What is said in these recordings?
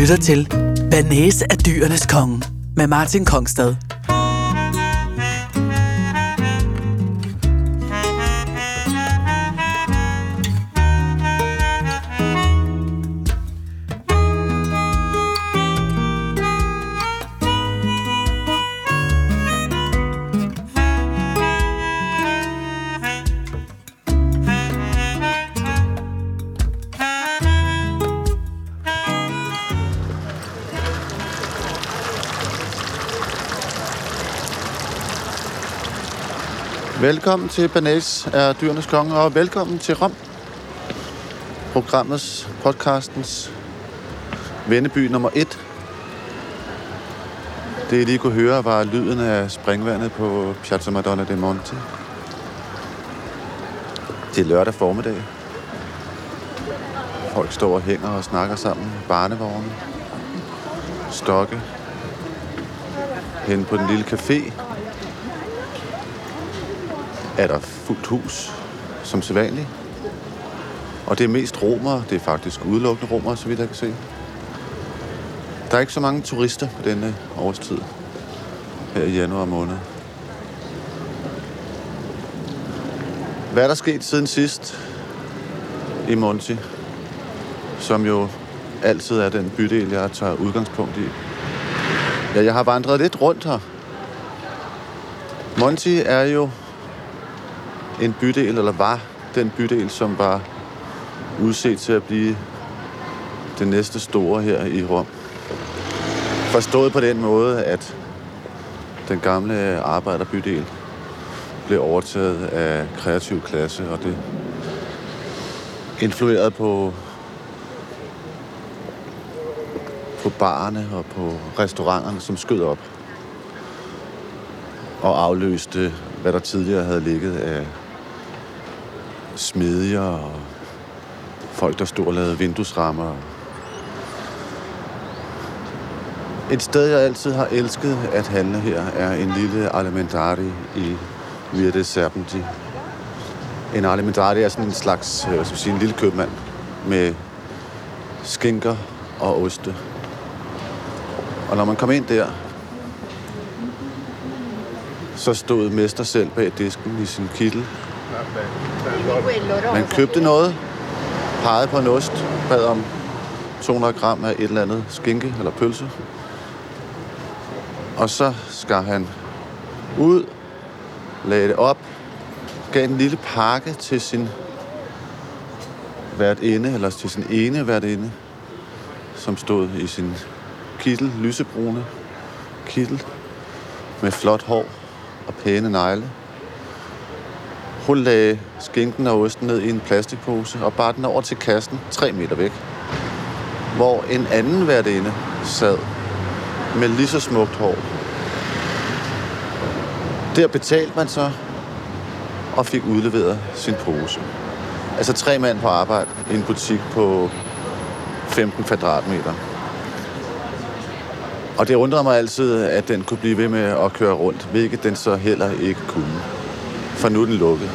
lytter til Banese af dyrenes konge med Martin Kongstad. Velkommen til Banæs er Dyrenes Konge, og velkommen til Rom. Programmets, podcastens vendeby nummer 1. Det, I lige kunne høre, var lyden af springvandet på Piazza Madonna de Monte. Det er lørdag formiddag. Folk står og hænger og snakker sammen. Barnevogne. Stokke. Hen på den lille café, er der fuldt hus, som sædvanligt. Og det er mest romer, det er faktisk udelukkende romer, så vidt jeg kan se. Der er ikke så mange turister på denne årstid her i januar måned. Hvad er der sket siden sidst i Monti, som jo altid er den bydel, jeg tager udgangspunkt i? Ja, jeg har vandret lidt rundt her. Monti er jo en bydel, eller var den bydel, som var udset til at blive det næste store her i Rom. Forstået på den måde, at den gamle arbejderbydel blev overtaget af kreativ klasse, og det influerede på på barerne og på restauranterne, som skød op og afløste, hvad der tidligere havde ligget af smedier og folk, der stod og lavede vinduesrammer. Et sted, jeg altid har elsket at handle her, er en lille alimentari i Via de Serpenti. En alimentari er sådan en slags, øh, skal sige, en lille købmand med skinker og oste. Og når man kom ind der, så stod mester selv bag disken i sin kittel man købte noget, pegede på en ost, bad om 200 gram af et eller andet skinke eller pølse. Og så skar han ud, lagde det op, gav en lille pakke til sin værtinde, eller til sin ene værtinde, som stod i sin kittel, lysebrune kittel, med flot hår og pæne negle. Hun lagde skinken og osten ned i en plastikpose og bar den over til kassen 3 meter væk. Hvor en anden værtinde sad med lige så smukt hår. Der betalte man så og fik udleveret sin pose. Altså tre mand på arbejde i en butik på 15 kvadratmeter. Og det undrede mig altid, at den kunne blive ved med at køre rundt, hvilket den så heller ikke kunne for nu er den lukket.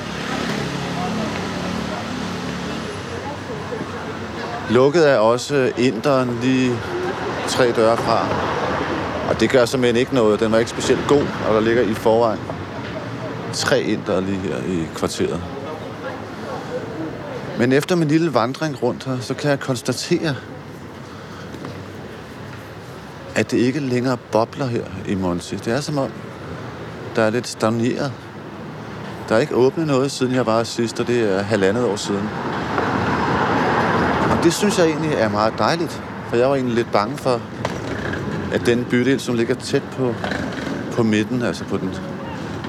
Lukket er også inderen lige tre døre fra. Og det gør simpelthen ikke noget. Den var ikke specielt god, og der ligger i forvejen tre indere lige her i kvarteret. Men efter min lille vandring rundt her, så kan jeg konstatere, at det ikke længere bobler her i Monsi. Det er som om, der er lidt stagneret. Der er ikke åbnet noget, siden jeg var sidst, og det er halvandet år siden. Og det synes jeg egentlig er meget dejligt, for jeg var egentlig lidt bange for, at den bydel, som ligger tæt på, på midten, altså på den,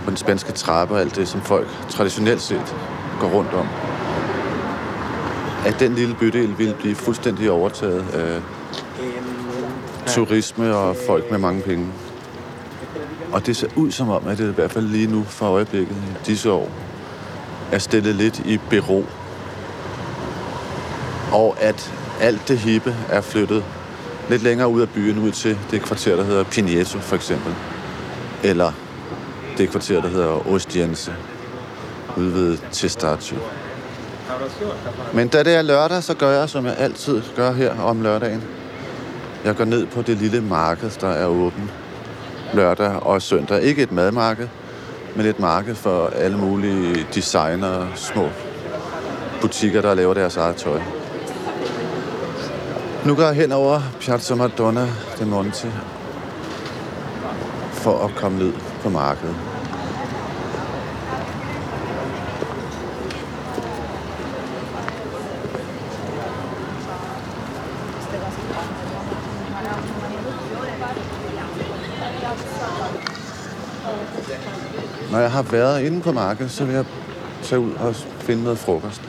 på den spanske trappe og alt det, som folk traditionelt set går rundt om, at den lille bydel ville blive fuldstændig overtaget af turisme og folk med mange penge. Og det ser ud som om, at det i hvert fald lige nu for øjeblikket i disse år er stillet lidt i bero. Og at alt det hippe er flyttet lidt længere ud af byen, ud til det kvarter, der hedder Pineto for eksempel. Eller det kvarter, der hedder Ostiense, ude ved Testaccio. Men da det er lørdag, så gør jeg, som jeg altid gør her om lørdagen. Jeg går ned på det lille marked, der er åbent lørdag og søndag. Ikke et madmarked, men et marked for alle mulige designer, små butikker, der laver deres eget tøj. Nu går jeg hen over Piazza Madonna de Monte for at komme ned på markedet. Har været inde på markedet, så vil jeg tage ud og finde noget frokost.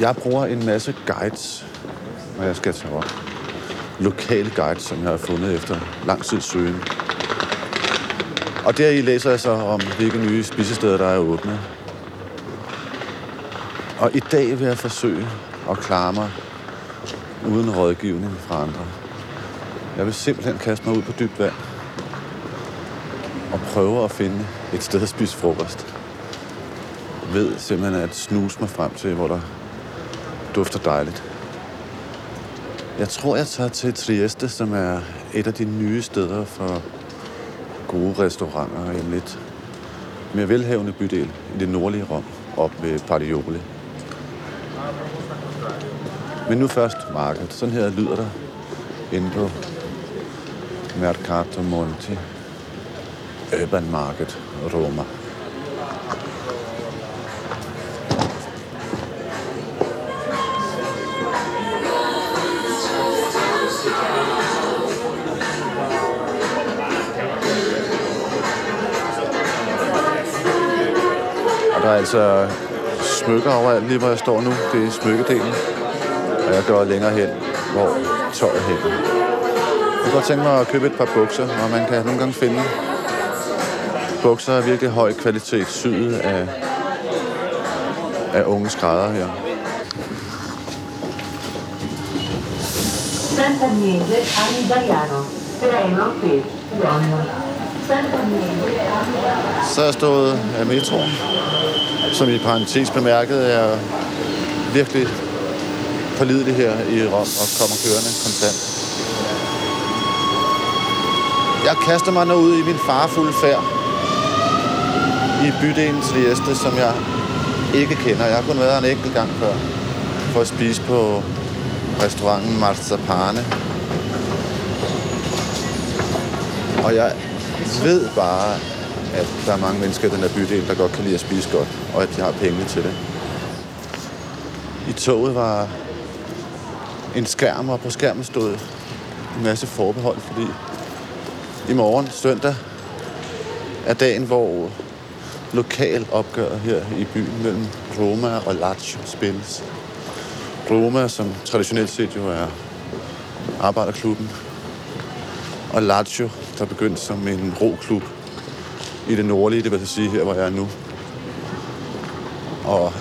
Jeg bruger en masse guides, når jeg skal tage op. Lokale guides, som jeg har fundet efter lang tid søgen. Og deri læser jeg så om, hvilke nye spisesteder, der er åbne. Og i dag vil jeg forsøge at klare mig uden rådgivning fra andre. Jeg vil simpelthen kaste mig ud på dybt vand prøver at finde et sted at spise frokost. Jeg ved simpelthen at snuse mig frem til, hvor der dufter dejligt. Jeg tror, jeg tager til Trieste, som er et af de nye steder for gode restauranter i en lidt mere velhavende bydel i det nordlige Rom, op ved Pardioli. Men nu først markedet. Sådan her lyder der inde på Mercato Monti, Urban Market, Roma. Og der er altså smykker overalt, lige hvor jeg står nu. Det er smykkedelen. Og jeg går længere hen, hvor tøjet hænger. Jeg kunne godt tænke mig at købe et par bukser, og man kan nogle gange finde bukser af virkelig høj kvalitet, syet af, af unge skrædder her. Sant'Agnese all'italiano. Treno per all'italiano. Så er jeg stået af metroen, som i parentes bemærket er virkelig pålidelig her i Rom og kommer kørende konstant. Jeg kaster mig nu ud i min farfulde færd i bydelen Trieste, som jeg ikke kender. Jeg har kun været der en enkelt gang før for at spise på restauranten Marzapane. Og jeg ved bare, at der er mange mennesker i den her bydel, der godt kan lide at spise godt, og at de har penge til det. I toget var en skærm, og på skærmen stod en masse forbehold, fordi i morgen, søndag, er dagen, hvor lokal opgør her i byen mellem Roma og Lazio spilles. Roma, som traditionelt set jo er arbejderklubben, og Lazio, der begyndte som en roklub i det nordlige, det vil jeg sige her, hvor jeg er nu. Og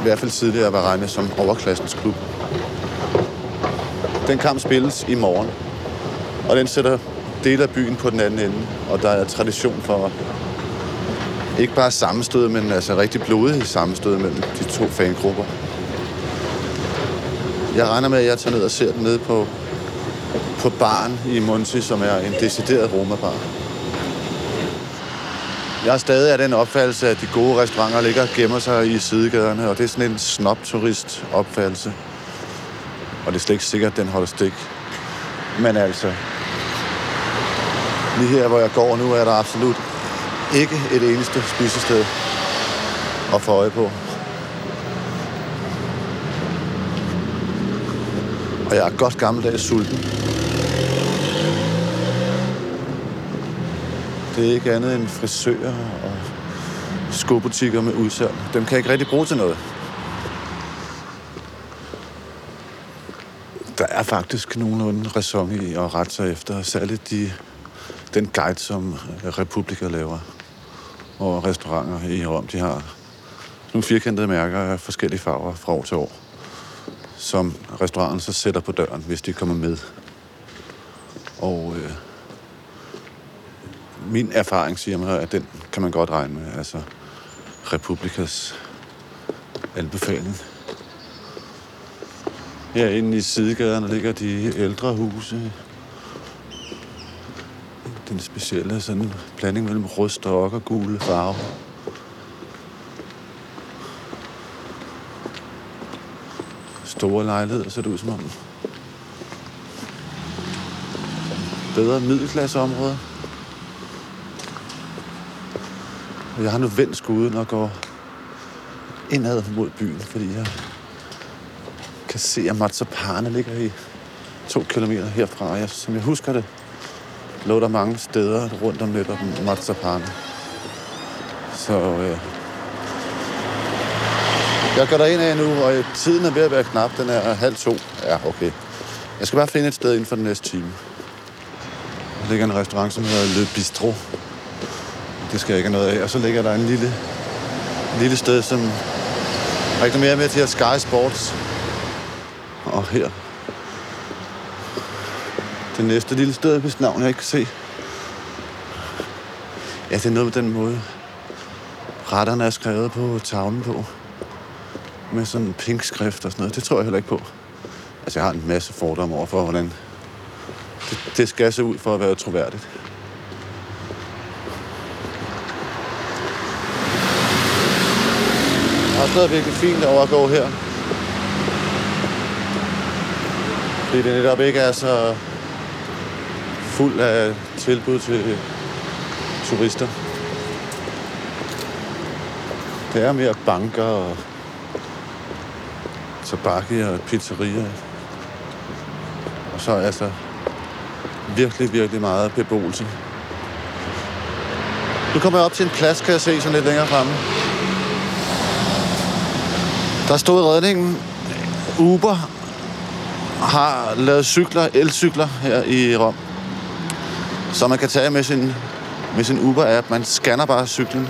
i hvert fald tidligere var regnet som overklassens klub. Den kamp spilles i morgen, og den sætter dele af byen på den anden ende, og der er tradition for ikke bare sammenstød, men altså rigtig blodige sammenstød mellem de to fangrupper. Jeg regner med, at jeg tager ned og ser den nede på, på baren i Munsi, som er en decideret romabar. Jeg er stadig af den opfattelse, at de gode restauranter ligger og gemmer sig i sidegaderne, og det er sådan en snob-turist-opfattelse. Og det er slet ikke sikkert, at den holder stik. Men altså, lige her, hvor jeg går nu, er der absolut ikke et eneste spisested at få øje på. Og jeg er godt gammeldags sulten. Det er ikke andet end frisører og skobutikker med udsalg. Dem kan jeg ikke rigtig bruge til noget. Der er faktisk nogenlunde ræson i at rette sig efter, særligt de, den guide, som Republika laver. Og restauranter i Rom, de har nogle firkantede mærker af forskellige farver fra år til år, som restauranten så sætter på døren, hvis de kommer med. Og øh, min erfaring siger mig, at den kan man godt regne med. Altså Republikas anbefaling. Herinde i sidegaderne ligger de ældre huse. Den specielle sådan blanding mellem rust og og gule farve. Store lejligheder ser det ud som om. Bedre middelklasseområde. Og Jeg har nu vendt skuden og går indad mod byen, fordi jeg kan se, at Matsapane ligger i to kilometer herfra. Jeg, som jeg husker det, lå der mange steder rundt om netop Matsapane. Så øh, jeg går ind af nu, og øh, tiden er ved at være knap. Den er halv to. Ja, okay. Jeg skal bare finde et sted inden for den næste time. Der ligger en restaurant, som hedder Le Bistro. Det skal jeg ikke have noget af. Og så ligger der en lille, lille sted, som reklamerer med til at Sky Sports. Og her. Det næste lille sted, hvis navn jeg ikke kan se. Ja, det er noget med den måde, retterne er skrevet på tavlen på. Med sådan en pink skrift og sådan noget. Det tror jeg heller ikke på. Altså, jeg har en masse fordomme over for, hvordan det, det skal se ud for at være troværdigt. Der er stadig virkelig fint over at gå her. Fordi det netop ikke er så fuld af tilbud til turister. Der er mere banker og tabaki og pizzerier. Og så altså virkelig, virkelig meget beboelse. Nu kommer jeg op til en plads, kan jeg se sådan lidt længere fremme. Der stod redningen. Uber har lavet cykler, elcykler her i Rom. Så man kan tage med sin, med sin Uber-app. Man scanner bare cyklen.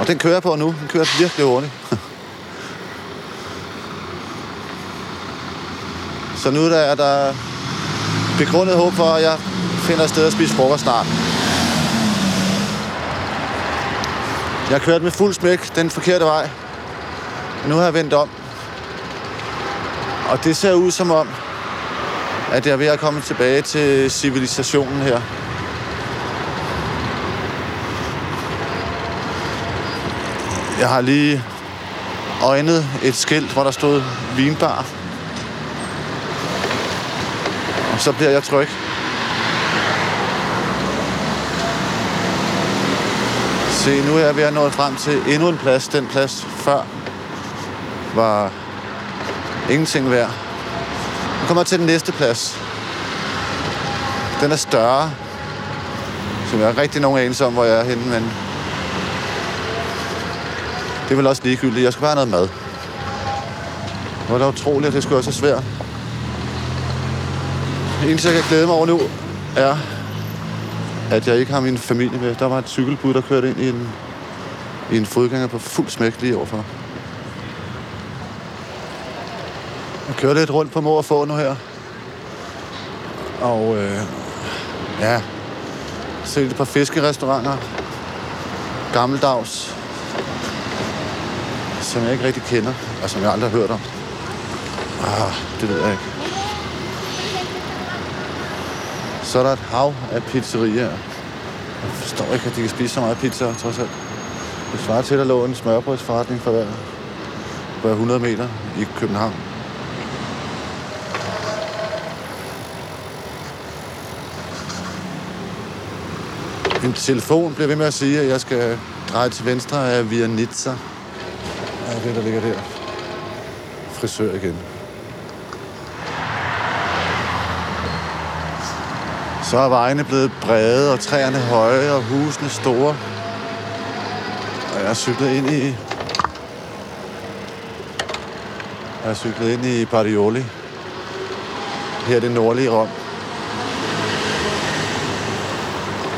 Og den kører jeg på nu. Den kører virkelig hurtigt. Så nu der er der begrundet håb for, at jeg finder et sted at spise frokost snart. Jeg har kørt med fuld smæk den forkerte vej. Men nu har jeg vendt om. Og det ser ud som om, at jeg er ved at komme tilbage til civilisationen her. Jeg har lige øjnet et skilt, hvor der stod vinbar. Og så bliver jeg tryg. Se, nu er jeg ved at nå frem til endnu en plads. Den plads før var ingenting værd. Nu kommer jeg til den næste plads. Den er større. Som jeg har rigtig nogen anelse om, hvor jeg er henne, men... Det er vel også ligegyldigt. Jeg skal bare have noget mad. Hvor er det utroligt, at det skulle være så svært. Det eneste, jeg kan glæde mig over nu, er, at jeg ikke har min familie med. Der var et cykelbud, der kørte ind i en, i en fodgænger på fuld smæk lige overfor. Jeg kører lidt rundt på mor og få nu her. Og øh, ja, set et par fiskerestauranter. Gammeldags. Som jeg ikke rigtig kender, og som jeg aldrig har hørt om. Ah, det ved jeg ikke. Så er der et hav af pizzerier. Jeg forstår ikke, at de kan spise så meget pizza, trods alt. Det svarer til, at der lå en smørbrødsforretning for hver, hver 100 meter i København. Min telefon bliver ved med at sige, at jeg skal dreje til venstre af Via Nizza. Ja, det der ligger der. Frisør igen. Så er vejene blevet brede, og træerne høje, og husene store. Og jeg er cyklet ind i... Jeg er cyklet ind i Barioli. Her er det nordlige Rom.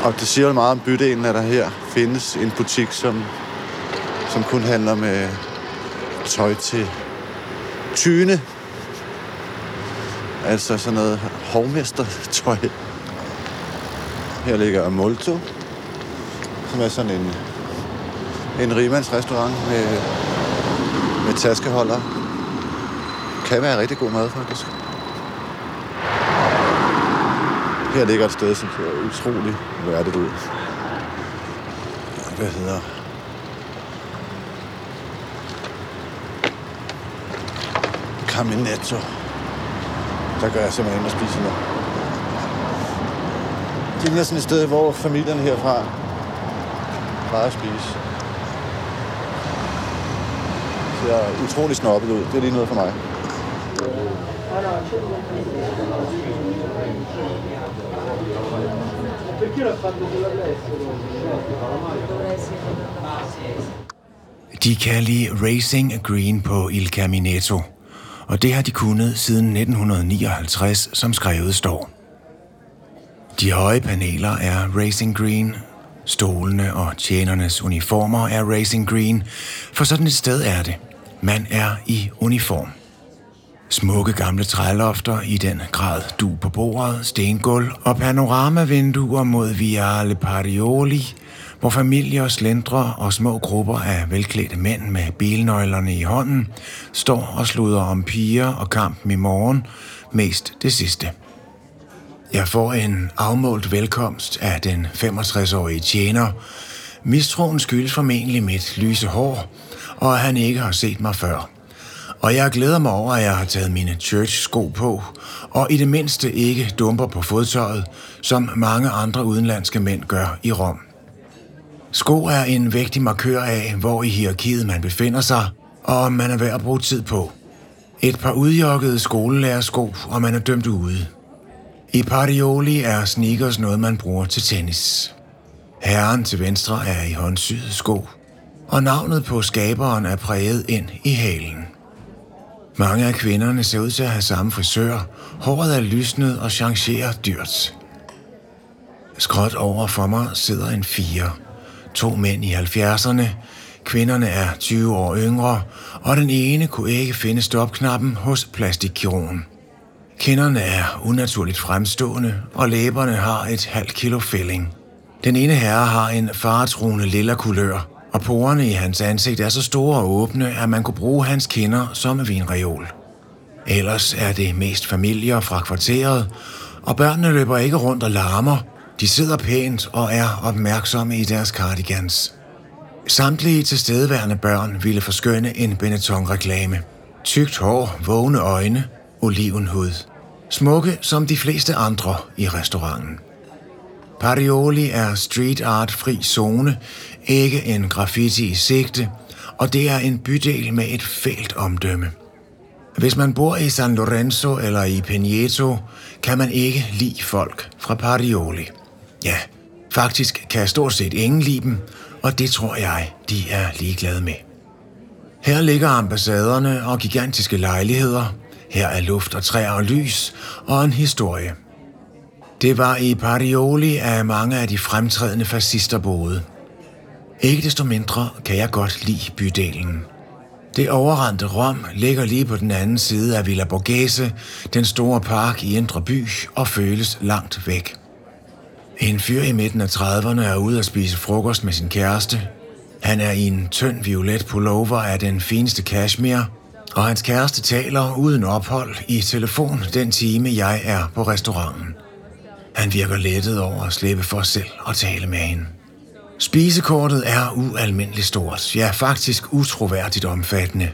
Og det siger jo meget om bydelen, at der her findes en butik, som, som kun handler med tøj til tyne. Altså sådan noget hovmestertøj. Her ligger Molto, som er sådan en, en rimandsrestaurant med, med taskeholder. kan være rigtig god mad, faktisk. Her ligger et sted, som ser utrolig værdigt ud. Hvad hedder Caminetto. Der gør jeg simpelthen ind og spiser noget. Det ligner sådan et sted, hvor familien herfra plejer at spise. Det ser utrolig snobbet ud. Det er lige noget for mig. De kan lide Racing Green på Il Caminetto, og det har de kunnet siden 1959, som skrevet står. De høje paneler er Racing Green, stolene og tjenernes uniformer er Racing Green, for sådan et sted er det. Man er i uniform. Smukke gamle trælofter i den grad du på bordet, stengulv og panoramavinduer mod Viale Parioli, hvor familier slendre og små grupper af velklædte mænd med bilnøglerne i hånden står og sluder om piger og kampen i morgen, mest det sidste. Jeg får en afmålt velkomst af den 65-årige tjener. Mistroen skyldes formentlig mit lyse hår, og at han ikke har set mig før. Og jeg glæder mig over, at jeg har taget mine church-sko på, og i det mindste ikke dumper på fodtøjet, som mange andre udenlandske mænd gør i Rom. Sko er en vigtig markør af, hvor i hierarkiet man befinder sig, og om man er værd at bruge tid på. Et par udjokkede skolelærersko, og man er dømt ude. I Parioli er sneakers noget, man bruger til tennis. Herren til venstre er i håndsyede sko, og navnet på skaberen er præget ind i halen. Mange af kvinderne ser ud til at have samme frisør. Håret er lysnet og changerer dyrt. Skråt over for mig sidder en fire. To mænd i 70'erne. Kvinderne er 20 år yngre, og den ene kunne ikke finde stopknappen hos plastikkirurgen. Kinderne er unaturligt fremstående, og læberne har et halvt kilo fælling. Den ene herre har en faretruende lilla kulør, og porerne i hans ansigt er så store og åbne, at man kunne bruge hans kinder som vinreol. Ellers er det mest familier fra kvarteret, og børnene løber ikke rundt og larmer. De sidder pænt og er opmærksomme i deres cardigans. Samtlige tilstedeværende børn ville forskønne en Benetton-reklame. Tykt hår, vågne øjne, olivenhud. Smukke som de fleste andre i restauranten. Parioli er street art fri zone, ikke en graffiti i sigte, og det er en bydel med et fælt omdømme. Hvis man bor i San Lorenzo eller i Pigneto, kan man ikke lide folk fra Parioli. Ja, faktisk kan stort set ingen lide dem, og det tror jeg, de er ligeglade med. Her ligger ambassaderne og gigantiske lejligheder. Her er luft og træer og lys og en historie. Det var i Parioli, at mange af de fremtrædende fascister boede. Ikke desto mindre kan jeg godt lide bydelen. Det overrendte Rom ligger lige på den anden side af Villa Borghese, den store park i Indre By, og føles langt væk. En fyr i midten af 30'erne er ude at spise frokost med sin kæreste. Han er i en tynd violet pullover af den fineste cashmere, og hans kæreste taler uden ophold i telefon den time, jeg er på restauranten. Han virker lettet over at slippe for selv og tale med hende. Spisekortet er ualmindeligt stort, ja faktisk utroværdigt omfattende.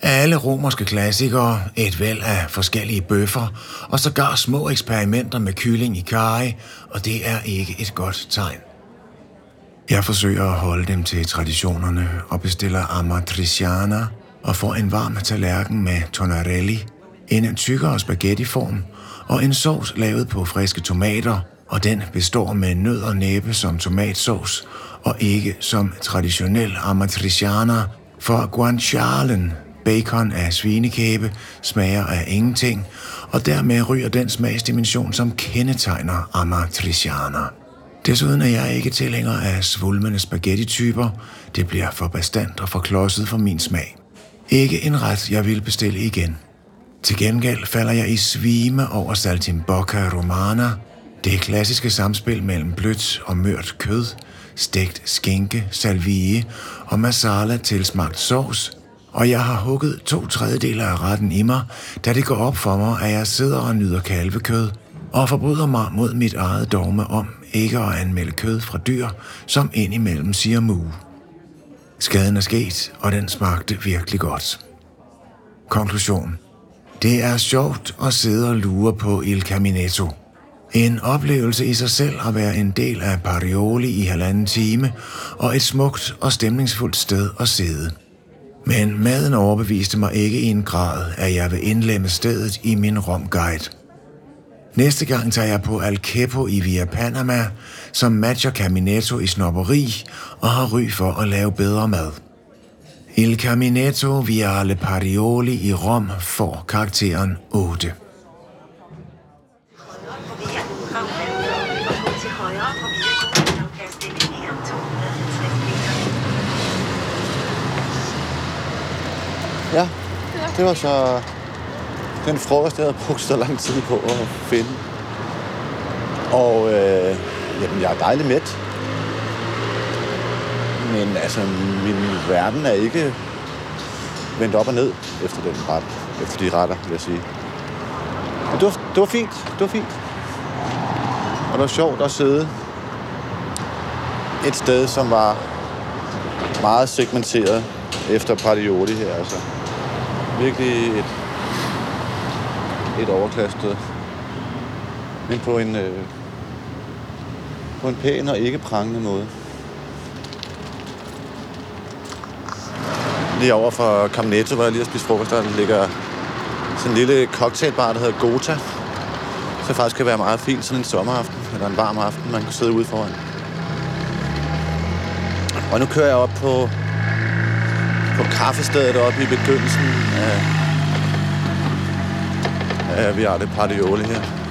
Alle romerske klassikere, et væld af forskellige bøffer, og sågar små eksperimenter med kylling i karry, og det er ikke et godt tegn. Jeg forsøger at holde dem til traditionerne og bestiller amatriciana og får en varm tallerken med tonarelli, en tykkere spaghettiform og en sovs lavet på friske tomater, og den består med nød og næppe som tomatsovs, og ikke som traditionel amatriciana, for guancialen, bacon af svinekæbe, smager af ingenting, og dermed ryger den smagsdimension, som kendetegner amatriciana. Desuden er jeg ikke tilhænger af svulmende spaghetti-typer. Det bliver for bestandt og for klodset for min smag. Ikke en ret, jeg vil bestille igen. Til gengæld falder jeg i svime over saltimbocca romana, det klassiske samspil mellem blødt og mørt kød, stegt skinke, salvie og masala tilsmagt sovs, og jeg har hugget to tredjedele af retten i mig, da det går op for mig, at jeg sidder og nyder kalvekød, og forbryder mig mod mit eget dogme om ikke at anmelde kød fra dyr, som indimellem siger mu. Skaden er sket, og den smagte virkelig godt. Konklusion. Det er sjovt at sidde og lure på Il Caminetto. En oplevelse i sig selv at være en del af Parioli i halvanden time, og et smukt og stemningsfuldt sted at sidde. Men maden overbeviste mig ikke i en grad, at jeg vil indlemme stedet i min romguide. Næste gang tager jeg på Alkepo i Via Panama, som matcher Caminetto i snopperi og har ry for at lave bedre mad. Il Caminetto Viale Parioli i Rom får karakteren 8. Ja, det var så den frokost, jeg havde brugt så lang tid på at finde. Og øh, jamen, jeg er dejligt mæt. Men altså, min verden er ikke vendt op og ned efter den ret. Efter de retter, vil jeg sige. Men det var, det var fint. Det var fint. Og det var sjovt at sidde et sted, som var meget segmenteret efter Pardioli her. Altså virkelig et, et overklastet. Men på en, øh, på en pæn og ikke prangende måde. Lige over for Camnetto, hvor jeg lige har spist frokost, der ligger sådan en lille cocktailbar, der hedder Gota. Så faktisk kan være meget fint sådan en sommeraften, eller en varm aften, man kan sidde ude foran. Og nu kører jeg op på, på kaffestedet oppe i begyndelsen af, af Viale Pardioli her.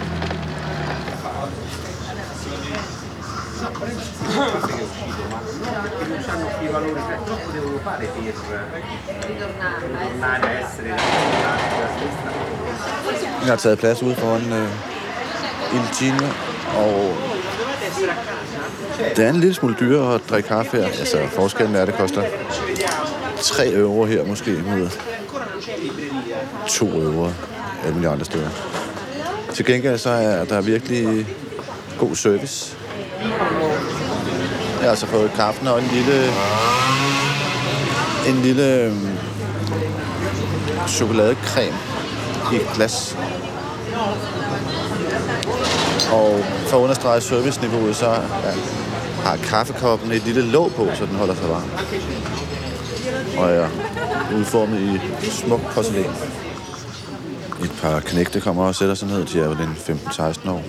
Fare per tornare a essere la sinistra? Jeg har taget plads ude foran øh, Il Gino, og det er en lille smule dyrere at drikke kaffe her. Altså, forskellen er, at det koster 3 euro her måske mod 2 euro alle mulige andre steder. Til gengæld så er der virkelig god service. Jeg har altså fået kaffen og en lille en lille øh, chokoladecreme i et glas. Og for at understrege serviceniveauet, så ja, har kaffekoppen et lille låg på, så den holder sig varm. Og er udformet i smuk porcelæn. Et par knægte kommer og sætter sig ned. De er jo den 15-16 år.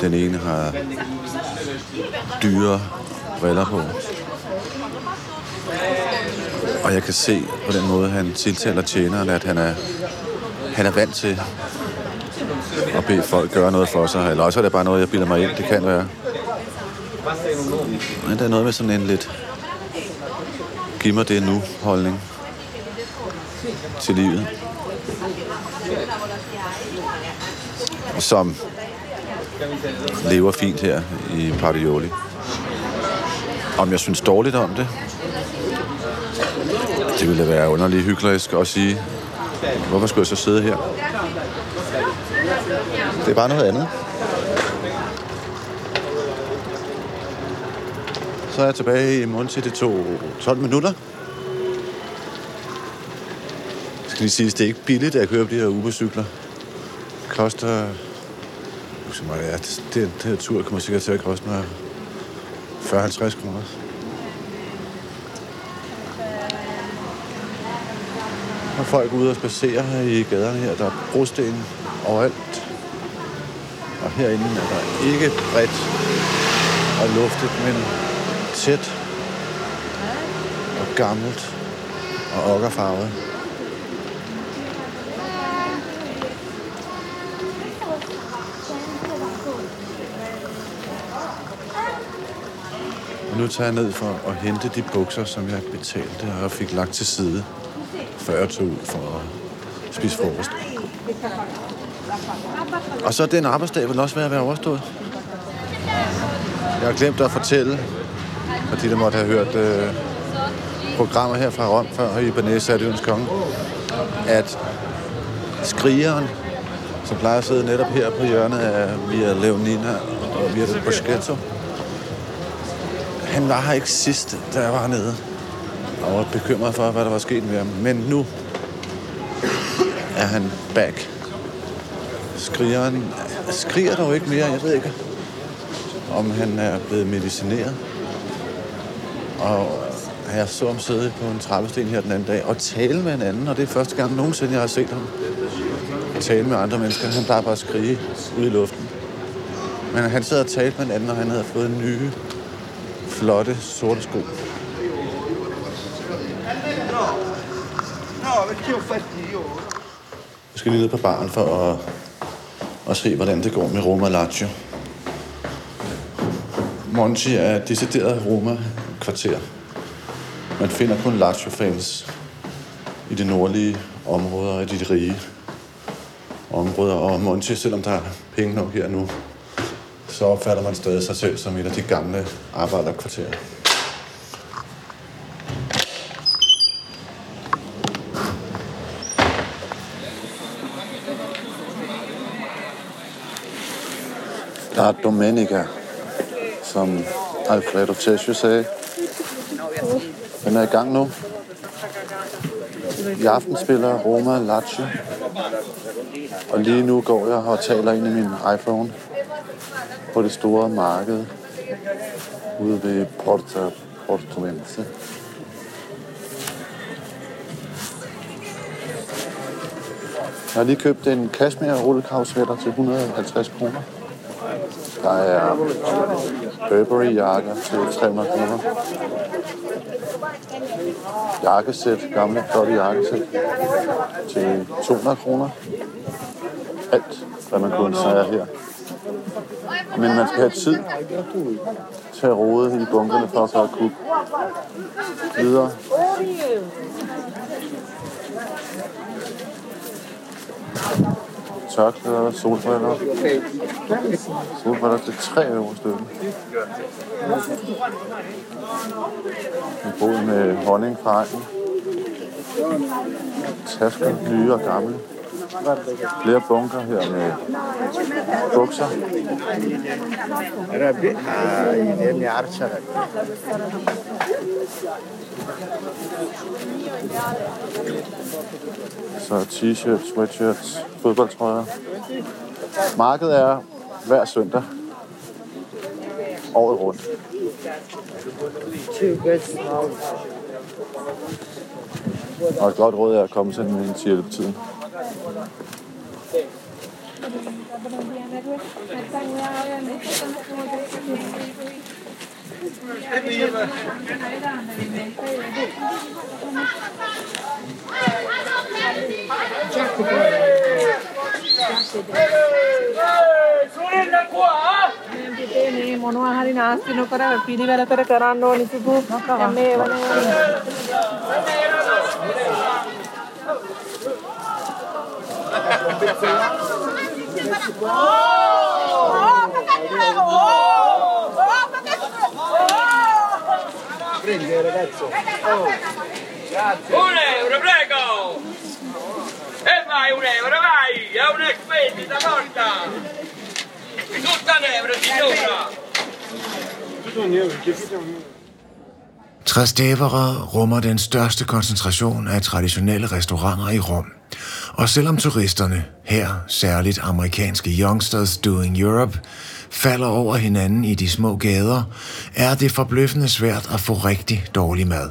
Den ene har dyre briller på. Og jeg kan se på den måde, han tiltaler tjeneren, at han er, han er vant til at bede folk gøre noget for sig. Eller også er det bare noget, jeg bilder mig ind. Det kan være. Men der er noget med sådan en lidt giv mig det nu holdning til livet. Som lever fint her i Partioli. Om jeg synes dårligt om det, det ville være underligt hyklerisk at sige, hvorfor skulle jeg så sidde her? Det er bare noget andet. Så er jeg tilbage i Monti. Det tog 12 minutter. Jeg skal lige sige, at det er ikke billigt at køre på de her Uber-cykler. Det koster... Meget er det, det, det her tur kommer sikkert til at koste mig 40-50 kroner. Har folk ude og spacere her i gaderne her. Der er brosten overalt. Og herinde er der ikke bredt og luftet, men tæt og gammelt og okkerfarvet. Og nu tager jeg ned for at hente de bukser, som jeg betalte og fik lagt til side, før jeg tog for at spise frokost. Og så den arbejdsdag vil også være at være overstået. Jeg har glemt at fortælle, fordi der måtte have hørt øh, programmer her fra Rom, før i Banese er det konge, at skrigeren, som plejer at sidde netop her på hjørnet af Via Leonina og Via del Boschetto, han var her ikke sidst, da jeg var hernede, og var bekymret for, hvad der var sket med ham. Men nu er han back. Skrigeren skriger dog ikke mere, jeg ved ikke, om han er blevet medicineret. Og jeg så ham sidde på en trappesten her den anden dag og tale med en anden, og det er første gang nogensinde, jeg har set ham tale med andre mennesker. Han plejer bare at skrige ud i luften. Men han sad og talte med en anden, og han havde fået nye, flotte, sorte sko. Jeg skal lige ned på baren for at, at se, hvordan det går med Roma Lazio. Monti er et decideret Roma-kvarter. Man finder kun Lazio-fans i de nordlige områder og i de rige områder. Og Monti, selvom der er penge nok her nu, så opfatter man stadig sig selv som et af de gamle arbejderkvarterer. Der er Domenica, som Alfredo Tesio sagde. Den er i gang nu. I aften spiller Roma Lazio. Og lige nu går jeg og taler ind i min iPhone på det store marked ude ved Porta Portuense. Jeg har lige købt en cashmere rullekravsvætter til 150 kroner. Der er Burberry jakker til 300 kroner. Jakkesæt, gamle flotte jakkesæt til 200 kroner. Alt, hvad man kunne sige her. Men man skal have tid til at rode i bunkerne for at få kunne Videre. Tørklæder, solbriller. Solbriller til 3 euro stykket. En bod med honning fra egnen. Tasker, nye og gamle. Flere bunker her med bukser. Så t-shirts, sweatshirts, fodboldtrøjer. Markedet er hver søndag. Året rundt. Og et godt råd er at komme sådan en til tiden. මොනවා හරි නාස්ති නොකර පිළිවෙල කර කරන්න ඕනි සුදු මේ වන Prendi ragazzo. Un euro, prego! E vai un euro, vai! È un spesa morta! Tutto un euro, signora! Tutto un euro, che un euro. Trastevere rummer den største koncentration af traditionelle restauranter i Rom. Og selvom turisterne, her særligt amerikanske youngsters doing Europe, falder over hinanden i de små gader, er det forbløffende svært at få rigtig dårlig mad.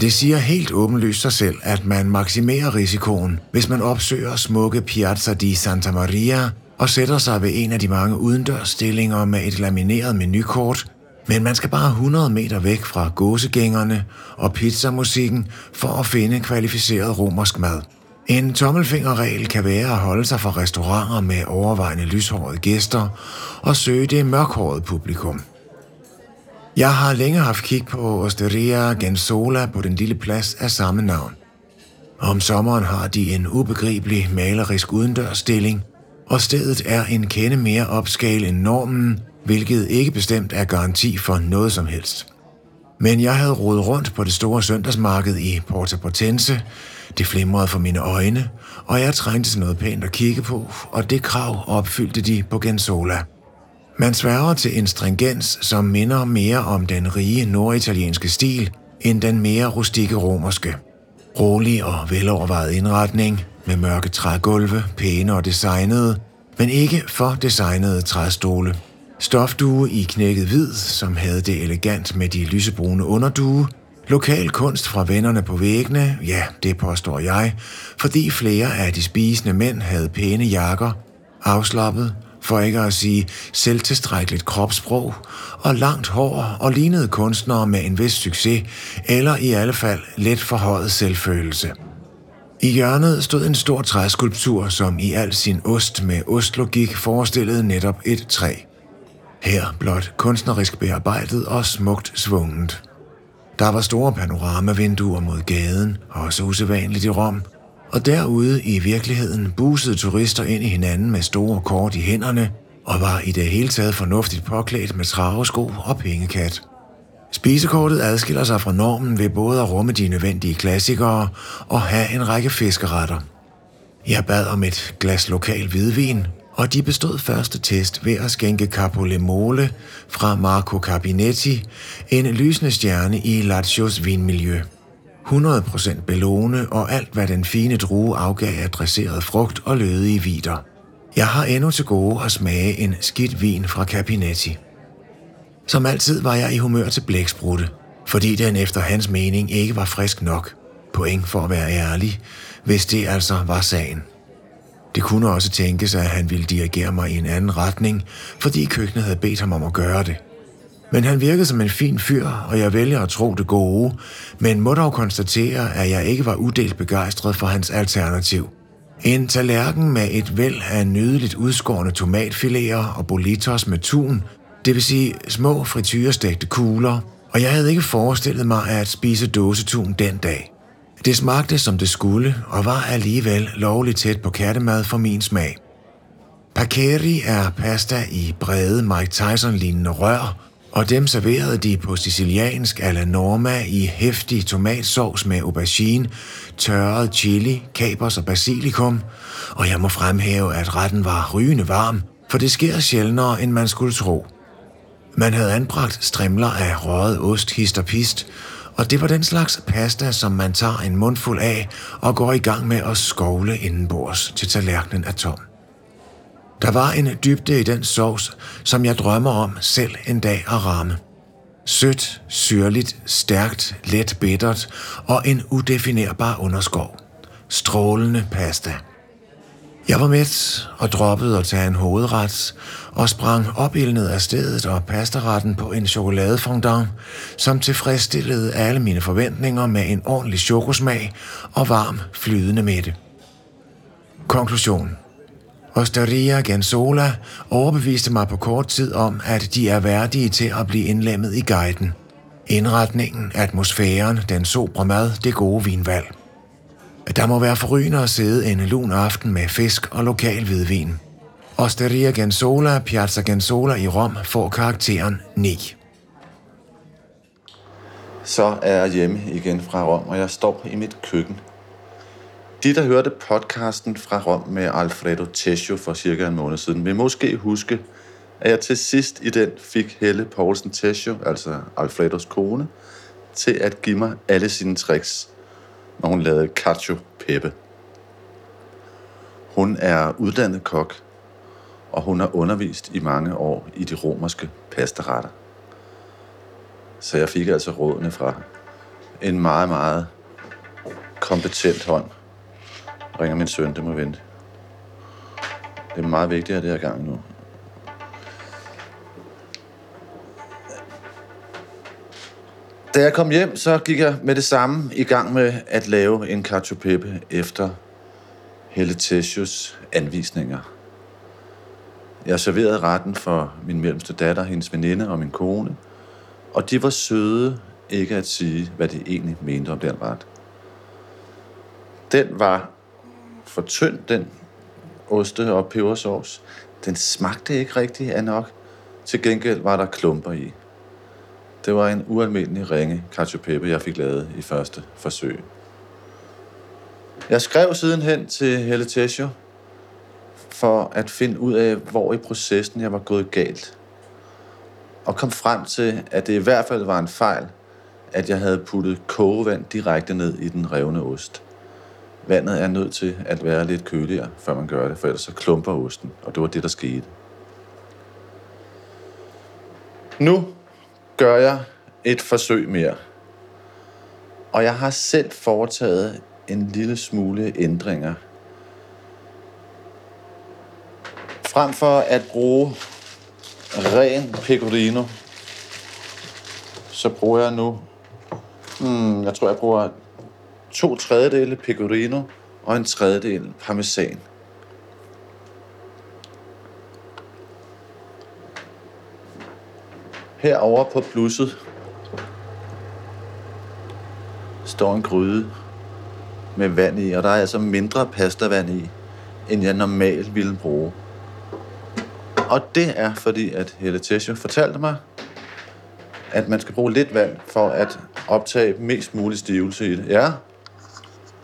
Det siger helt åbenlyst sig selv, at man maksimerer risikoen, hvis man opsøger smukke Piazza di Santa Maria og sætter sig ved en af de mange udendørsstillinger med et lamineret menukort, men man skal bare 100 meter væk fra gåsegængerne og pizzamusikken for at finde kvalificeret romersk mad. En tommelfingerregel kan være at holde sig fra restauranter med overvejende lyshårede gæster og søge det mørkhårede publikum. Jeg har længe haft kig på Osteria Gensola på den lille plads af samme navn. Om sommeren har de en ubegribelig malerisk udendørsstilling, og stedet er en kende mere opskal end normen, hvilket ikke bestemt er garanti for noget som helst. Men jeg havde rodet rundt på det store søndagsmarked i Porta Portense. Det flimrede for mine øjne, og jeg trængte til noget pænt at kigge på, og det krav opfyldte de på Gensola. Man sværger til en stringens, som minder mere om den rige norditalienske stil, end den mere rustikke romerske. Rolig og velovervejet indretning, med mørke trægulve, pæne og designede, men ikke for designede træstole. Stofdue i knækket hvid, som havde det elegant med de lysebrune underdue. Lokal kunst fra vennerne på væggene, ja, det påstår jeg, fordi flere af de spisende mænd havde pæne jakker, afslappet, for ikke at sige selvtilstrækkeligt kropssprog, og langt hår og lignede kunstnere med en vis succes, eller i alle fald let forhøjet selvfølelse. I hjørnet stod en stor træskulptur, som i al sin ost med ostlogik forestillede netop et træ. Her blot kunstnerisk bearbejdet og smukt svunget. Der var store panoramavinduer mod gaden, også usædvanligt i Rom, og derude i virkeligheden busede turister ind i hinanden med store kort i hænderne og var i det hele taget fornuftigt påklædt med travesko og pengekat. Spisekortet adskiller sig fra normen ved både at rumme de nødvendige klassikere og have en række fiskeretter. Jeg bad om et glas lokal hvidvin, og de bestod første test ved at skænke Capolemole fra Marco Cabinetti, en lysende stjerne i Lazios vinmiljø. 100% Bellone og alt, hvad den fine drue afgav af dresseret frugt og lødige vider. Jeg har endnu til gode at smage en skidt vin fra Cabinetti. Som altid var jeg i humør til blæksprutte, fordi den efter hans mening ikke var frisk nok. Point for at være ærlig, hvis det altså var sagen. Det kunne også tænkes, at han ville dirigere mig i en anden retning, fordi køkkenet havde bedt ham om at gøre det. Men han virkede som en fin fyr, og jeg vælger at tro det gode, men må dog konstatere, at jeg ikke var udelt begejstret for hans alternativ. En tallerken med et væld af nydeligt udskårne tomatfiléer og bolitos med tun, det vil sige små frityrestegte kugler, og jeg havde ikke forestillet mig at spise dåsetun den dag. Det smagte som det skulle, og var alligevel lovligt tæt på kattemad for min smag. Paccheri er pasta i brede Mike Tyson-lignende rør, og dem serverede de på siciliansk alla norma i hæftig tomatsovs med aubergine, tørret chili, kapers og basilikum, og jeg må fremhæve, at retten var rygende varm, for det sker sjældnere, end man skulle tro. Man havde anbragt strimler af røget ost, hist og pist, og det var den slags pasta, som man tager en mundfuld af og går i gang med at skovle indenbords til tallerkenen er tom. Der var en dybde i den sovs, som jeg drømmer om selv en dag at ramme. Sødt, syrligt, stærkt, let bittert og en udefinerbar underskov. Strålende pasta. Jeg var mæt og droppede at tage en hovedret og sprang opildnet af stedet og pastaretten på en chokoladefondant, som tilfredsstillede alle mine forventninger med en ordentlig chokosmag og varm, flydende mætte. Konklusion. Osteria Gensola overbeviste mig på kort tid om, at de er værdige til at blive indlemmet i guiden. Indretningen, atmosfæren, den sobre mad, det gode vinvalg. Der må være forrygende at sidde en lun aften med fisk og lokal hvidvin. Osteria Gensola, Piazza Gensola i Rom får karakteren 9. Så er jeg hjemme igen fra Rom, og jeg står i mit køkken. De, der hørte podcasten fra Rom med Alfredo Tesio for cirka en måned siden, vil måske huske, at jeg til sidst i den fik Helle Poulsen Tesio, altså Alfredos kone, til at give mig alle sine tricks, når hun lavede cacio pepe. Hun er uddannet kok, og hun har undervist i mange år i de romerske pastaretter. Så jeg fik altså rådene fra en meget, meget kompetent hånd. Ringer min søn, det må vente. Det er meget vigtigt at det er gang nu. Da jeg kom hjem, så gik jeg med det samme i gang med at lave en cacio pepe efter Helle Tessius anvisninger. Jeg serverede retten for min mellemste datter, hendes veninde og min kone, og de var søde ikke at sige, hvad de egentlig mente om den ret. Den var for tynd, den oste- og pebersovs. Den smagte ikke rigtig af nok. Til gengæld var der klumper i. Det var en ualmindelig ringe cacio pepe, jeg fik lavet i første forsøg. Jeg skrev sidenhen til Helle Tesho for at finde ud af, hvor i processen jeg var gået galt. Og kom frem til, at det i hvert fald var en fejl, at jeg havde puttet kogevand direkte ned i den revne ost. Vandet er nødt til at være lidt køligere, før man gør det, for ellers så klumper osten, og det var det, der skete. Nu gør jeg et forsøg mere. Og jeg har selv foretaget en lille smule ændringer. Frem for at bruge ren pecorino, så bruger jeg nu, hmm, jeg tror jeg bruger to tredjedele pecorino og en tredjedel parmesan. Herovre på plusset står en gryde med vand i, og der er altså mindre pastavand i, end jeg normalt ville bruge. Og det er fordi, at Helle Tesio fortalte mig, at man skal bruge lidt vand for at optage mest mulig stivelse i det. Ja,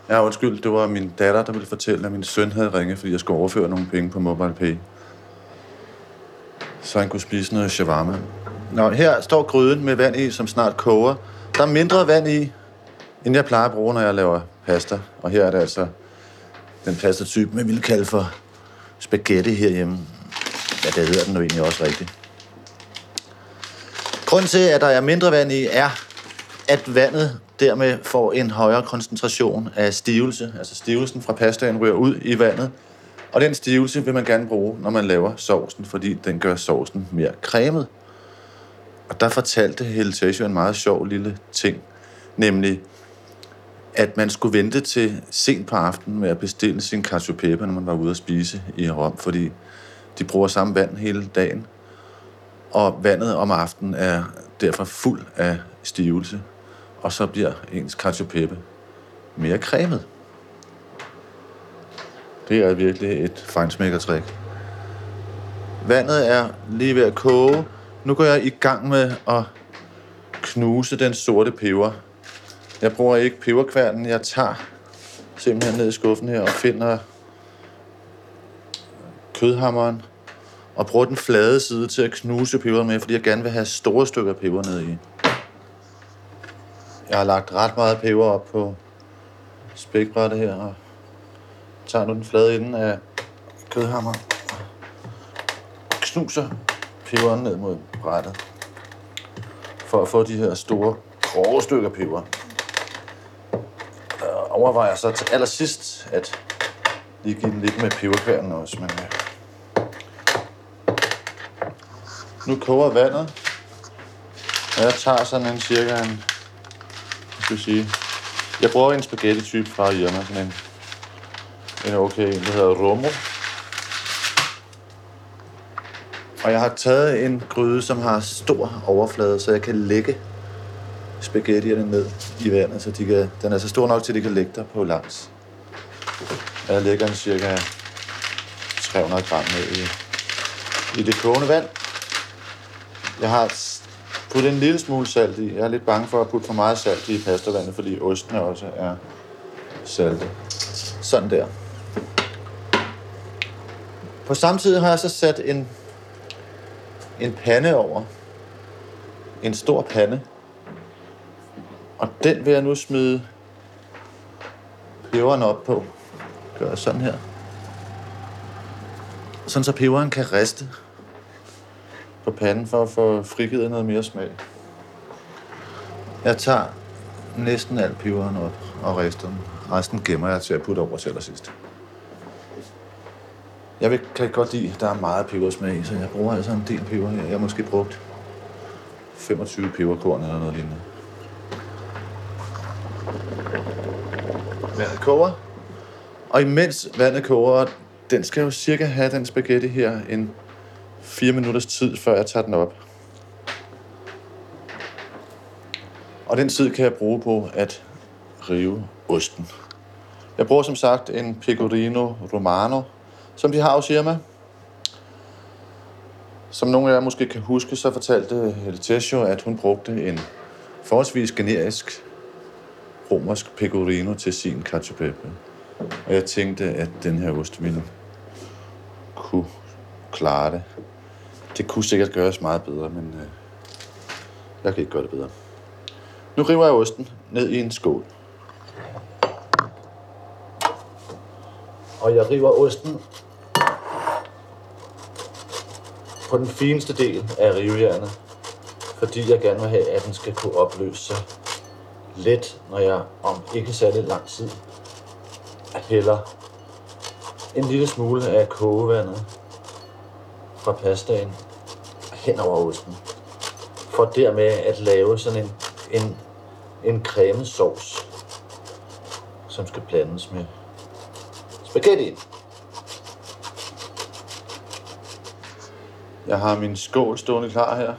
ja undskyld, det var min datter, der ville fortælle, at min søn havde ringet, fordi jeg skulle overføre nogle penge på MobilePay. Så han kunne spise noget shawarma. Nå, her står gryden med vand i, som snart koger. Der er mindre vand i, end jeg plejer at bruge, når jeg laver pasta. Og her er det altså den pasta-type, man ville kalde for spaghetti herhjemme. Ja, det hedder den jo egentlig også rigtigt. Grunden til, at der er mindre vand i, er, at vandet dermed får en højere koncentration af stivelse. Altså stivelsen fra pastaen ryger ud i vandet. Og den stivelse vil man gerne bruge, når man laver sovsen, fordi den gør sovsen mere cremet. Og der fortalte Helle en meget sjov lille ting, nemlig at man skulle vente til sent på aftenen med at bestille sin cacio pepe, når man var ude at spise i Rom, fordi de bruger samme vand hele dagen, og vandet om aftenen er derfor fuld af stivelse, og så bliver ens cacio pepe mere cremet. Det er virkelig et fejnsmækkertrik. Vandet er lige ved at koge. Nu går jeg i gang med at knuse den sorte peber. Jeg bruger ikke peberkværnen. Jeg tager simpelthen ned i skuffen her og finder kødhammeren og bruger den flade side til at knuse peberet med, fordi jeg gerne vil have store stykker peber ned i. Jeg har lagt ret meget peber op på spækbrættet her, og tager nu den flade ende af kødhammeren og knuser peberen ned mod brættet for at få de her store, grove stykker peber. Og overvejer så til allersidst at lige give den lidt med peberkværnen også, men øh. nu koger vandet, og jeg tager sådan en cirka en, jeg skal sige, jeg bruger en spaghetti-type fra Irma, sådan en, en okay, en, der hedder Romo. Og jeg har taget en gryde, som har stor overflade, så jeg kan lægge spaghettierne ned i vandet, så de kan, den er så stor nok til, at de kan lægge der på langs. Jeg lægger en cirka 300 gram ned i, i det kogende vand. Jeg har puttet en lille smule salt i. Jeg er lidt bange for at putte for meget salt i pastavandet, fordi osten også er saltet. Sådan der. På samme tid har jeg så sat en, en pande over. En stor pande. Og den vil jeg nu smide peberen op på. Gør jeg sådan her. Sådan så peberen kan riste på panden for at få frigivet noget mere smag. Jeg tager næsten alt peberen op og rister den. Resten gemmer jeg til at putte over til allersidst. Jeg vil, kan godt lide, at der er meget pebersmag i, så jeg bruger altså en del peber her. Jeg har måske brugt 25 peberkorn eller noget lignende. Vandet koger. Og imens vandet koger, den skal jo cirka have den spaghetti her en 4 minutters tid, før jeg tager den op. Og den tid kan jeg bruge på at rive osten. Jeg bruger som sagt en Pecorino Romano, som de har hos Irma. Som nogle af jer måske kan huske, så fortalte Heltesh at hun brugte en forholdsvis generisk romersk pecorino til sin cacio pepe. Og jeg tænkte, at den her ost ville kunne klare det. Det kunne sikkert gøres meget bedre, men øh, jeg kan ikke gøre det bedre. Nu river jeg osten ned i en skål. Og jeg river osten på den fineste del af rivejernet, fordi jeg gerne vil have, at den skal kunne opløse sig let, når jeg om ikke særlig lang tid hælder en lille smule af kogevandet fra pastaen hen over osten. For dermed at lave sådan en, en, en cremet sovs, som skal blandes med spaghetti. Jeg har min skål stående klar her,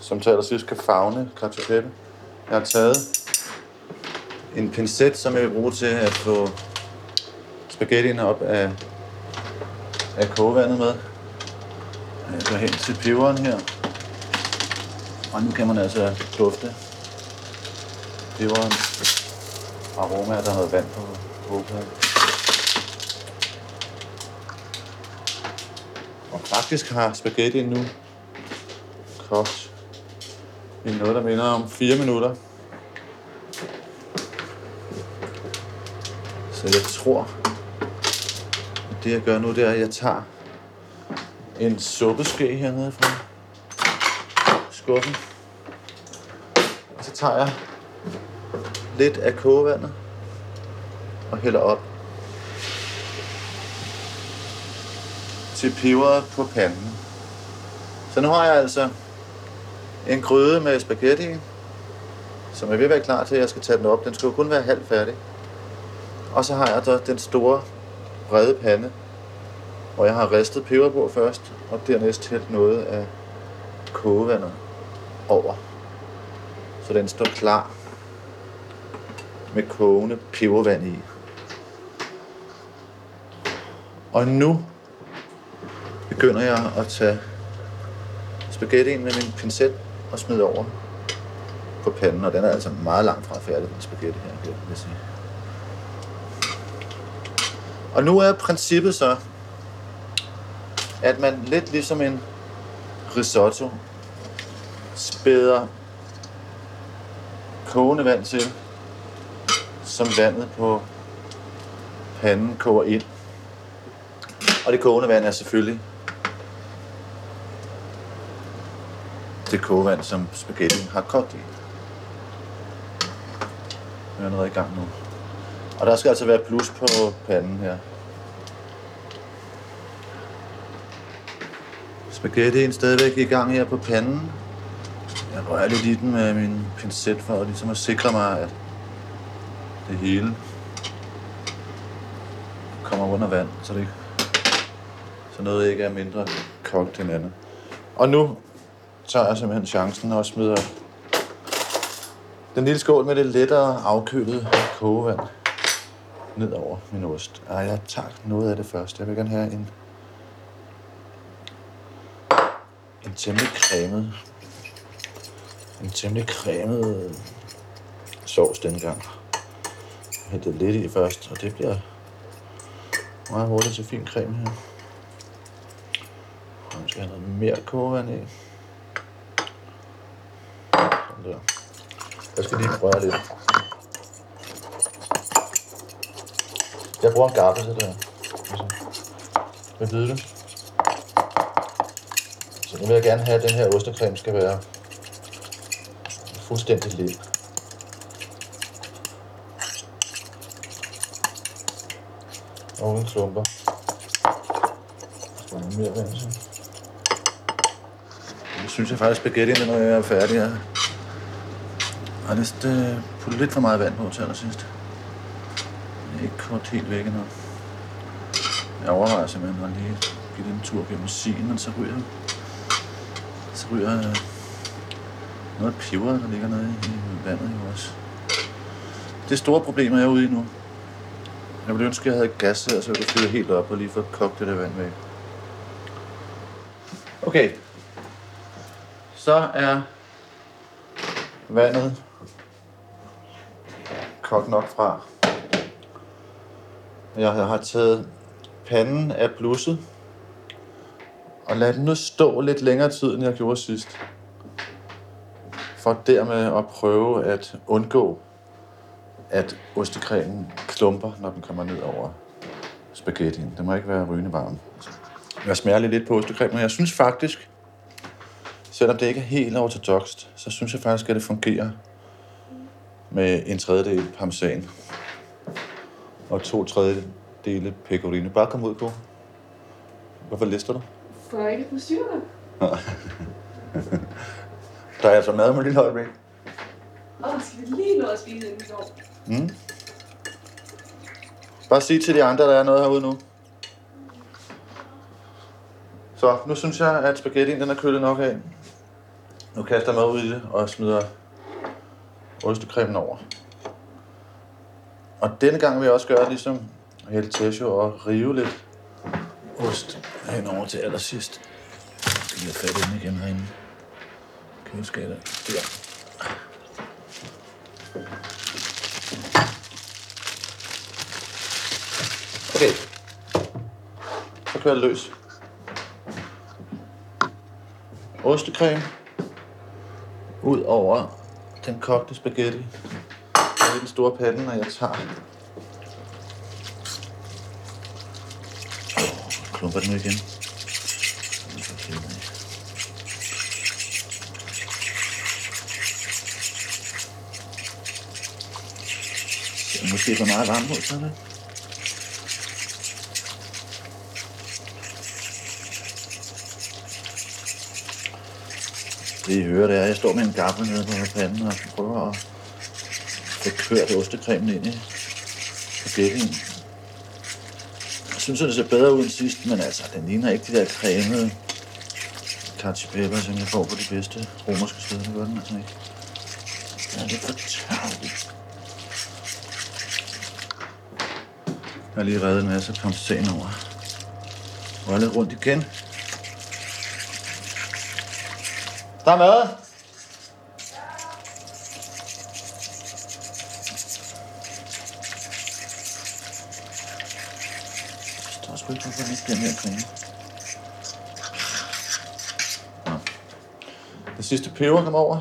som til allersidst skal fagne kartoffelpeppe. Jeg har taget en pincet, som jeg vil bruge til at få spaghettien op af, af kogevandet med. Jeg går hen til peberen her. Og nu kan man altså dufte peberen aroma, der har noget vand på kogepladen. Og faktisk har spaghettien nu kogt i noget, der minder om 4 minutter. Så jeg tror, at det jeg gør nu, det er, at jeg tager en suppeske hernede fra skuffen. Og så tager jeg lidt af kogevandet og hælder op til peberet på panden. Så nu har jeg altså en gryde med spaghetti, som er ved at være klar til, at jeg skal tage den op. Den skal jo kun være halvt færdig. Og så har jeg så den store brede pande, hvor jeg har ristet peber på først, og dernæst hældt noget af kogevandet over. Så den står klar med kogende pebervand i. Og nu begynder jeg at tage spaghettien med min pincet og smide over på panden, og den er altså meget langt fra færdig, den spaghetti her, vil jeg sige. Og nu er princippet så, at man lidt ligesom en risotto spæder kogende vand til, som vandet på panden koger ind. Og det kogende vand er selvfølgelig det kogevand, som spaghetti har kogt i. Vi er allerede i gang nu. Og der skal altså være plus på panden her. Spaghettien stadigvæk i gang her på panden. Jeg rører lidt i den med min pincet for at, ligesom at sikre mig, at det hele kommer under vand, så det ikke, så noget ikke er mindre kogt end andet. Og nu tager jeg simpelthen chancen og smider den lille skål med det lettere afkølede kogevand ned over min ost. Ej, jeg tager noget af det først. Jeg vil gerne have en, en temmelig cremet, en temmelig cremet sovs dengang. Jeg hældte lidt i først, og det bliver meget hurtigt til fin creme her. Og nu skal jeg have noget mere kogevand i. Sådan der. Jeg skal lige røre lidt. Jeg bruger en gaffel til det her. Altså, Hvad ved du? Så nu vil jeg gerne have, at den her ostecreme skal være fuldstændig lep. Og uden klumper. Skal der mere vand til? Synes jeg faktisk, at spaghettien, når jeg er færdig, er jeg har lyst øh, puttet lidt for meget vand på til allersidst. Jeg er ikke kort helt væk endnu. Jeg overvejer simpelthen at lige give den en tur gennem sien, men så ryger, så ryger øh, noget peber, der ligger nede i vandet jo også. Det store problem er jeg ude i nu. Jeg ville ønske, at jeg havde gas her, så jeg kunne fyre helt op og lige få kogt det der vand væk. Okay. Så er vandet kogt nok fra. Jeg har taget panden af blusset og lad den nu stå lidt længere tid, end jeg gjorde sidst. For dermed at prøve at undgå, at ostekremen klumper, når den kommer ned over spaghettien. Den må ikke være rygende varm. Jeg smager lige lidt på ostekremen, og jeg synes faktisk, selvom det ikke er helt ortodokst, så synes jeg faktisk, at det fungerer med en tredjedel parmesan og to tredjedele pecorino. Bare kom ud på. Hvorfor lister du? For jeg ikke forstyrre dig. Der er altså mad med lille øjeblik. Åh, skal vi lige nå at spise, inden vi går? Mm. Bare sig til de andre, der er noget herude nu. Så nu synes jeg, at spaghettien den er kølet nok af. Nu kaster jeg mig ud i det og smider ostekremen over. Og denne gang vil jeg også gøre ligesom El Techo og rive lidt ost henover til allersidst. Det bliver fat i igen herinde. Køleskabet. Der. Okay. Så kører jeg løs. Ostecreme. Ud over den kogte spaghetti. I den store pande, og jeg tager... Klumper den nu igen. Måske for meget varmt mod, sådan det. Det I hører, det er, at jeg står med en gaffel nede på panden og prøver at få kørt ostekremen ind i spaghettien. Jeg synes, at det ser bedre ud end sidst, men altså, den ligner ikke de der cremede cacio Pepper, som jeg får på de bedste romerske steder. Det gør den altså ikke. Den er lidt for tørrig. Jeg har lige reddet en masse parmesan over. Rør lidt rundt igen. Der er mad. Der er sgu ikke hvorfor ikke bliver mere. Nå. Det sidste peber kom over.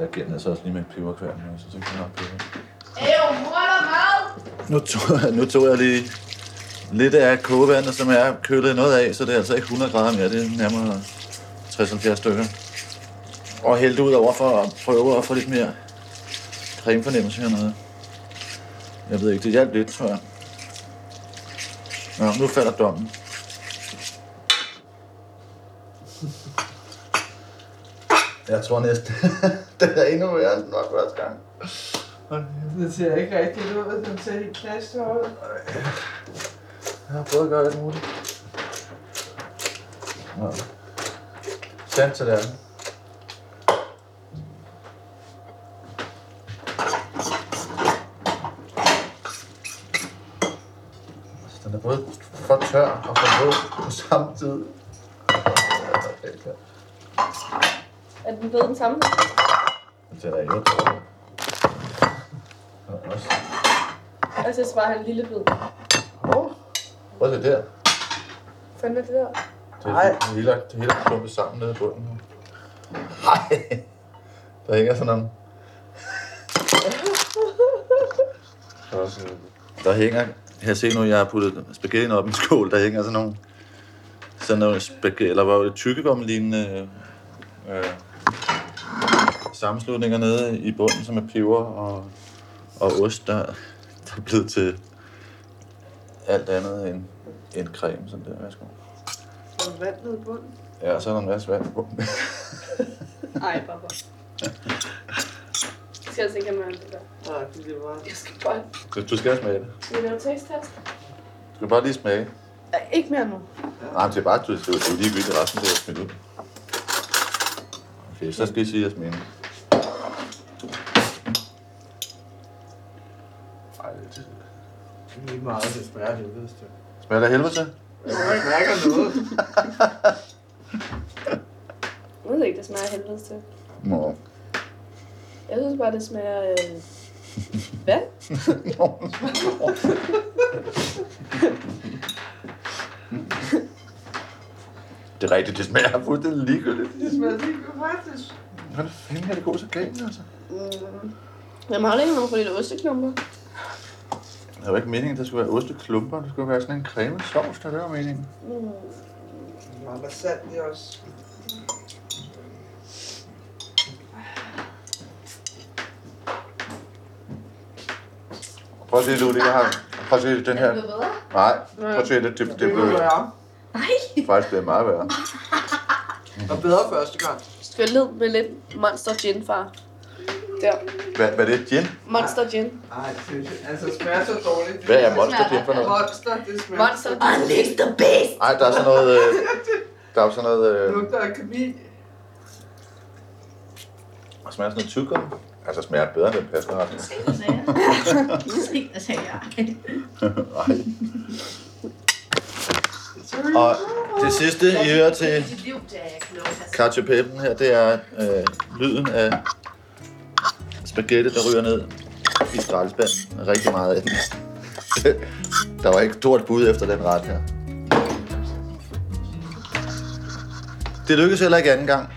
Jeg den altså også lige med et peberkværn, men jeg har peber. Ew, mor, der mad! Nu tog, nu tog jeg lige lidt af kogevandet, som jeg kølet noget af, så det er altså ikke 100 grader mere, det er nærmere 60-70 stykker. Og hælde ud over for at prøve at få lidt mere cremefornemmelse hernede. Jeg ved ikke, det hjalp lidt, tror jeg. Nå, nu falder dommen. Jeg tror næsten, det er endnu værre end den var første gang. Det ser ikke rigtigt ud. Den ser helt klasse ud. Jeg har prøvet at gøre alt muligt. Nå. Sandt til det Den er både for tør og for våd på samme tid. Er den blevet den samme? Den er ikke dårlig. Den er også. Jeg synes bare, en lille bid. Prøv at se der. Fanden er det der? Det, er, det hele, det hele er klumpet sammen nede i bunden. nu. Hej. Der hænger sådan nogle... Der hænger... Her se nu, jeg har puttet spaghettien op i en skål. Der hænger sådan nogle... Sådan nogle spaghetti... Eller var det tykkegummi-lignende... Øh, sammenslutninger nede i bunden, som er peber og, og ost, der, der er blevet til alt andet end, end creme. Sådan der, værsgo. Der er vand nede i bunden. Ja, og så er der en masse vand på. Ej, papa. Skal jeg tænke mig det der? Nej, det er bare... Jeg skal bare... Så du skal smage det. Skal vi lave taste test? Du skal bare lige smage. Nej, ikke mere nu. Nej, men det er bare, du det er jo ligegyldigt resten, det er smidt ud. Okay, så skal I sige jeres mening. Ej, det Det er lige meget, det smager det helvede stykke. smager det af helvede til. Jeg mærker noget. Jeg ved ikke, det smager af helvede til. Nå. Jeg synes bare, det smager... Øh... Hvad? Det er rigtigt, det smager fuldstændig ligegyldigt. Det smager lige faktisk. Hvad fanden kan det gå så galt, altså? Mm. Jeg har ikke nogen for lidt osteklumper. Det var ikke meningen, at der skulle være osteklumper. Det skulle være sådan en creme sovs, der det var meningen. Mm. Meget salt i også. Prøv at se, Ludi, jeg har... Prøv at se den her. Nej, prøv at se, det, det, det, Det blev vil være. faktisk blevet meget værre. Og bedre første gang. Skyllet med lidt Monster Gin, far. Der. Hvad, hvad er det? Gin? Monster Gin. Ej, det altså smager så dårligt. Hvad er Monster Gin for noget? Monster, det smager. Monster Gin. the best. Nej, der er sådan noget... Øh, der er jo sådan noget... Øh, lugter af kemi. der smager sådan noget tyggegummi. Altså smager bedre end den pasta Måske, sagde jeg. Nej. Og det sidste, I hører til er kartoffelpen her, det er øh, lyden af spaghetti, der ryger ned i skraldespanden. Rigtig meget af den. Der var ikke stort bud efter den ret her. Det lykkedes heller ikke anden gang.